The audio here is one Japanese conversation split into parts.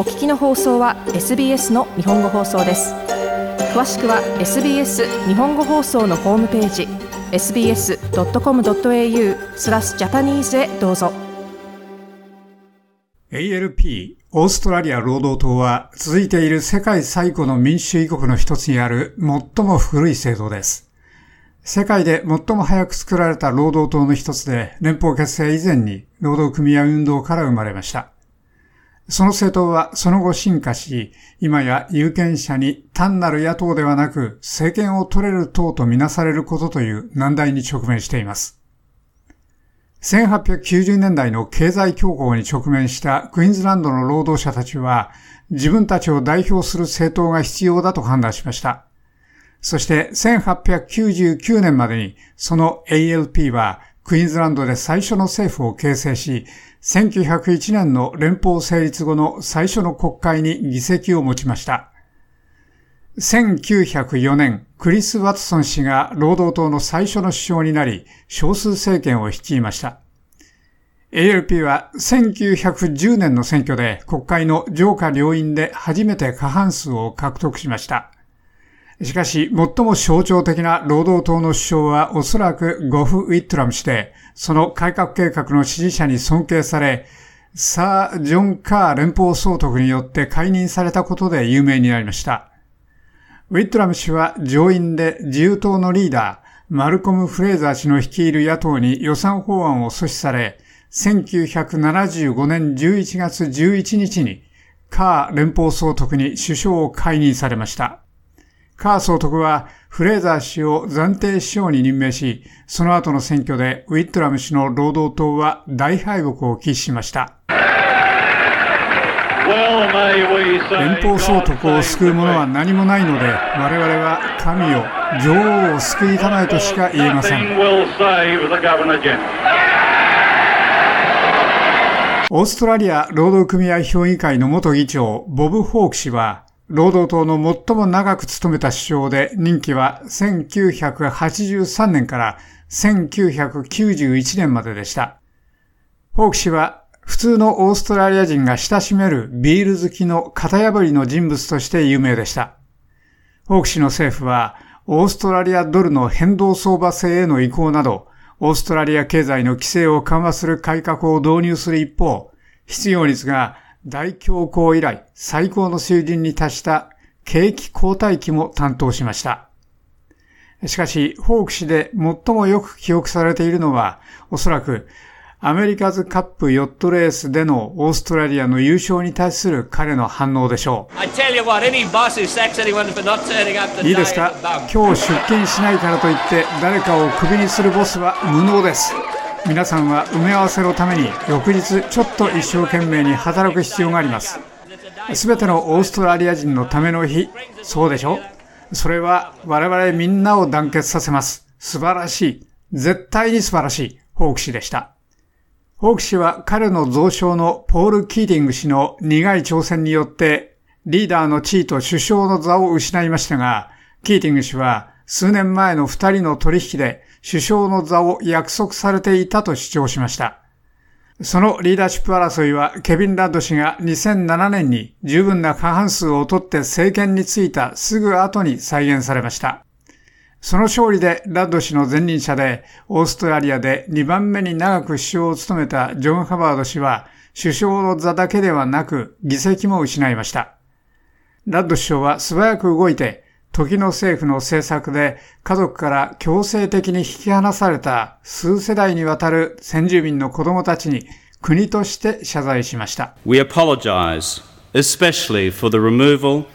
お聞きの放送は SBS の日本語放送です詳しくは SBS 日本語放送のホームページ sbs.com.au スラスジャパニーズへどうぞ ALP オーストラリア労働党は続いている世界最古の民主主義国の一つにある最も古い制度です。世界で最も早く作られた労働党の一つで連邦結成以前に労働組合運動から生まれました。その政党はその後進化し、今や有権者に単なる野党ではなく政権を取れる党とみなされることという難題に直面しています。1890年代の経済恐慌に直面したクイーンズランドの労働者たちは自分たちを代表する政党が必要だと判断しました。そして1899年までにその ALP はクイーンズランドで最初の政府を形成し、1901年の連邦成立後の最初の国会に議席を持ちました。1904年、クリス・ワトソン氏が労働党の最初の首相になり、少数政権を率いました。ALP は1910年の選挙で国会の上下両院で初めて過半数を獲得しました。しかし、最も象徴的な労働党の首相はおそらくゴフ・ウィットラム氏で、その改革計画の支持者に尊敬され、サー・ジョン・カー連邦総督によって解任されたことで有名になりました。ウィットラム氏は上院で自由党のリーダー、マルコム・フレーザー氏の率いる野党に予算法案を阻止され、1975年11月11日にカー連邦総督に首相を解任されました。カー総督はフレーザー氏を暫定首相に任命し、その後の選挙でウィットラム氏の労働党は大敗北を喫しました。連邦総督を救うものは何もないので、我々は神を、女王を救いたまえとしか言えません。オーストラリア労働組合評議会の元議長、ボブ・ホーク氏は、労働党の最も長く務めた首相で任期は1983年から1991年まででした。ホーク氏は普通のオーストラリア人が親しめるビール好きの型破りの人物として有名でした。ホーク氏の政府はオーストラリアドルの変動相場制への移行など、オーストラリア経済の規制を緩和する改革を導入する一方、失業率が大恐慌以来最高の水準に達した景気後退期も担当しました。しかし、ホーク氏で最もよく記憶されているのは、おそらくアメリカズカップヨットレースでのオーストラリアの優勝に対する彼の反応でしょう。いいですか？今日出勤しないからといって誰かをクビにするボスは無能です。皆さんは埋め合わせのために翌日ちょっと一生懸命に働く必要があります。すべてのオーストラリア人のための日、そうでしょ？それは我々みんなを団結させます。素晴らしい。絶対に素晴らしい。ホーク氏でした。ホーク氏は彼の増床のポール・キーティング氏の苦い挑戦によってリーダーの地位と首相の座を失いましたが、キーティング氏は数年前の二人の取引で首相の座を約束されていたと主張しました。そのリーダーシップ争いはケビン・ラッド氏が2007年に十分な過半数を取って政権に就いたすぐ後に再現されました。その勝利でラッド氏の前任者でオーストラリアで2番目に長く首相を務めたジョン・ハバード氏は首相の座だけではなく議席も失いました。ラッド首相は素早く動いて時の政府の政策で家族から強制的に引き離された数世代にわたる先住民の子供たちに国として謝罪しました。We apologize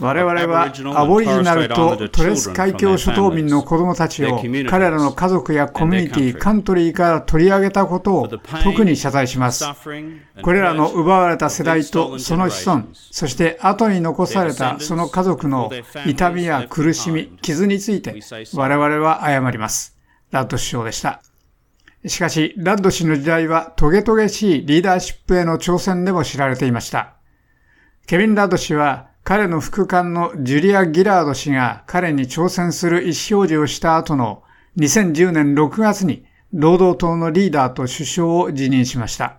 我々はアボリジナルとトレス海峡諸島民の子供たちを彼らの家族やコミュニティ、カントリーから取り上げたことを特に謝罪します。これらの奪われた世代とその子孫、そして後に残されたその家族の痛みや苦しみ、傷について我々は謝ります。ラッド首相でした。しかし、ラッド氏の時代はトゲトゲしいリーダーシップへの挑戦でも知られていました。ケビン・ラド氏は彼の副官のジュリア・ギラード氏が彼に挑戦する意思表示をした後の2010年6月に労働党のリーダーと首相を辞任しました。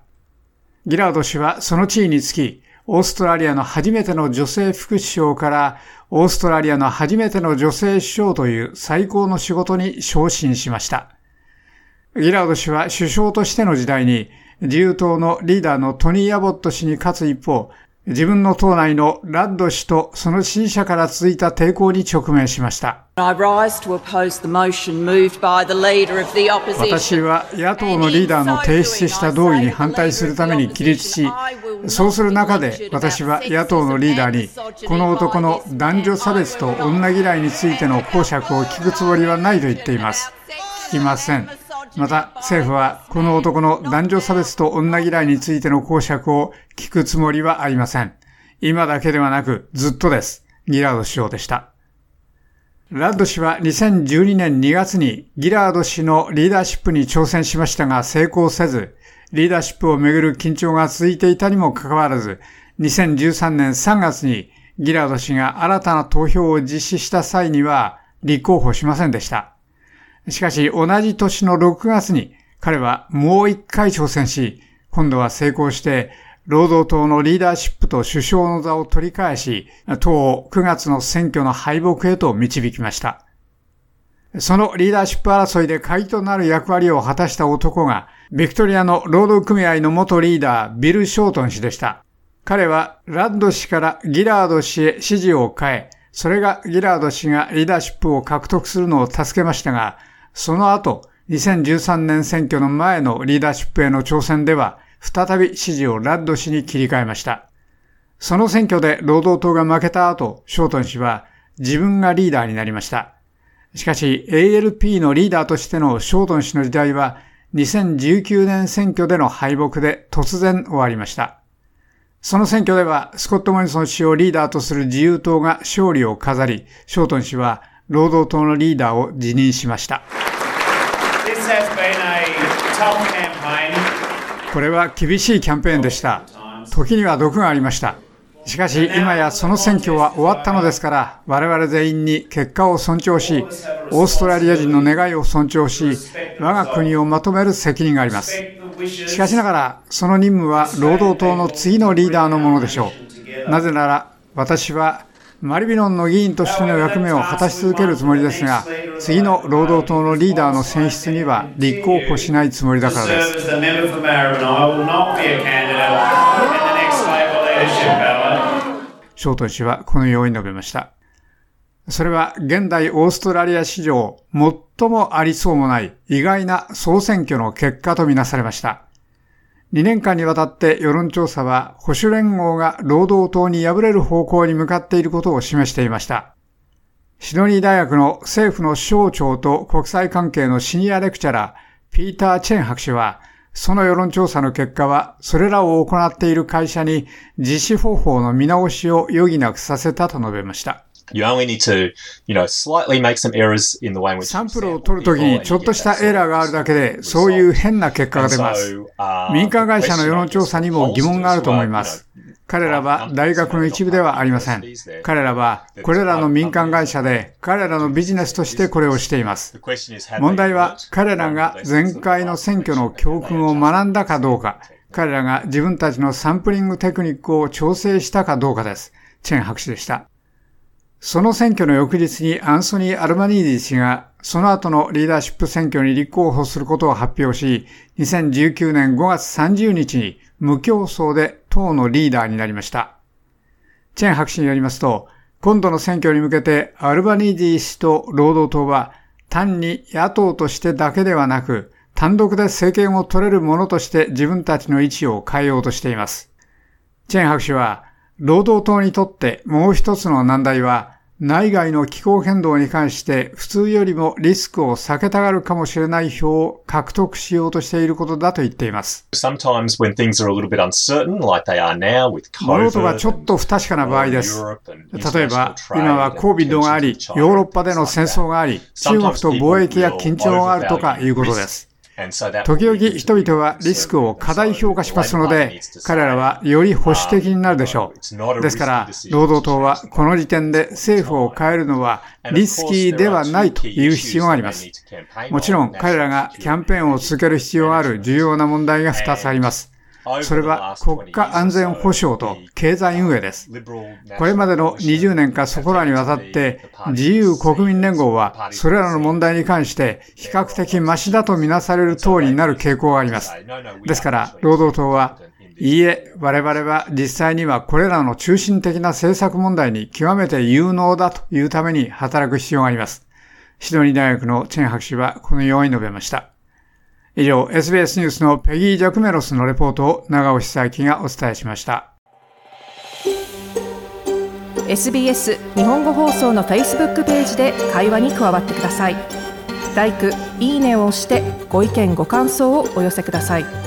ギラード氏はその地位につき、オーストラリアの初めての女性副首相からオーストラリアの初めての女性首相という最高の仕事に昇進しました。ギラード氏は首相としての時代に自由党のリーダーのトニー・アボット氏に勝つ一方、自分の党内のラッド氏とその支持者から続いた抵抗に直面しました。私は野党のリーダーの提出した動議に反対するために起立し、そうする中で私は野党のリーダーに、この男の男女差別と女嫌いについての公爵を聞くつもりはないと言っています。聞きません。また政府はこの男の男女差別と女嫌いについての公爵を聞くつもりはありません。今だけではなくずっとです。ギラード首相でした。ラッド氏は2012年2月にギラード氏のリーダーシップに挑戦しましたが成功せず、リーダーシップをめぐる緊張が続いていたにもかかわらず、2013年3月にギラード氏が新たな投票を実施した際には立候補しませんでした。しかし同じ年の6月に彼はもう一回挑戦し、今度は成功して労働党のリーダーシップと首相の座を取り返し、党を9月の選挙の敗北へと導きました。そのリーダーシップ争いで鍵となる役割を果たした男が、ビクトリアの労働組合の元リーダー、ビル・ショートン氏でした。彼はラッド氏からギラード氏へ支持を変え、それがギラード氏がリーダーシップを獲得するのを助けましたが、その後、2013年選挙の前のリーダーシップへの挑戦では、再び支持をラッド氏に切り替えました。その選挙で労働党が負けた後、ショートン氏は自分がリーダーになりました。しかし ALP のリーダーとしてのショートン氏の時代は2019年選挙での敗北で突然終わりました。その選挙ではスコット・モリソン氏をリーダーとする自由党が勝利を飾り、ショートン氏は労働党のリーダーを辞任しました。これは厳しいキャンペーンでした。時には毒がありました。しかし今やその選挙は終わったのですから我々全員に結果を尊重しオーストラリア人の願いを尊重し我が国をまとめる責任がありますしかしながらその任務は労働党の次のリーダーのものでしょうなぜなら私はマリビノンの議員としての役目を果たし続けるつもりですが、次の労働党のリーダーの選出には立候補しないつもりだからです。ショートン氏はこのように述べました。それは現代オーストラリア史上最もありそうもない意外な総選挙の結果とみなされました。2年間にわたって世論調査は保守連合が労働党に敗れる方向に向かっていることを示していました。シドニー大学の政府の省庁と国際関係のシニアレクチャラー、ピーター・チェン博士は、その世論調査の結果は、それらを行っている会社に実施方法の見直しを余儀なくさせたと述べました。You only need to, you know, slightly make some errors in the way in which サンプルを取るときにちょっとしたエラーがあるだけで、そういう変な結果が出ます。民間会社の世論調査にも疑問があると思います。彼らは大学の一部ではありません。彼らはこれらの民間会社で彼らのビジネスとしてこれをしています。問題は彼らが前回の選挙の教訓を学んだかどうか、彼らが自分たちのサンプリングテクニックを調整したかどうかです。チェン博士でした。その選挙の翌日にアンソニー・アルバニーディ氏がその後のリーダーシップ選挙に立候補することを発表し、2019年5月30日に無競争で党のリーダーになりました。チェン博士によりますと、今度の選挙に向けてアルバニーディ氏と労働党は単に野党としてだけではなく、単独で政権を取れるものとして自分たちの位置を変えようとしています。チェン博士は、労働党にとってもう一つの難題は、内外の気候変動に関して普通よりもリスクを避けたがるかもしれない票を獲得しようとしていることだと言っています。物事がちょっと不確かな場合です。例えば、今は COVID があり、ヨーロッパでの戦争があり、中国と貿易や緊張があるとかいうことです。時々人々はリスクを過大評価しますので、彼らはより保守的になるでしょう。ですから、労働党はこの時点で政府を変えるのはリスキーではないという必要があります。もちろん彼らがキャンペーンを続ける必要がある重要な問題が2つあります。それは国家安全保障と経済運営です。これまでの20年かそこらにわたって自由国民連合はそれらの問題に関して比較的マシだとみなされる党になる傾向があります。ですから、労働党はいいえ、我々は実際にはこれらの中心的な政策問題に極めて有能だというために働く必要があります。シドニー大学のチェン博士はこのように述べました。以上、SBS ニュースのペギー・ジャクメロスのレポートを長尾久明がお伝えしました。SBS 日本語放送の Facebook ページで会話に加わってください。l i いいねを押してご意見ご感想をお寄せください。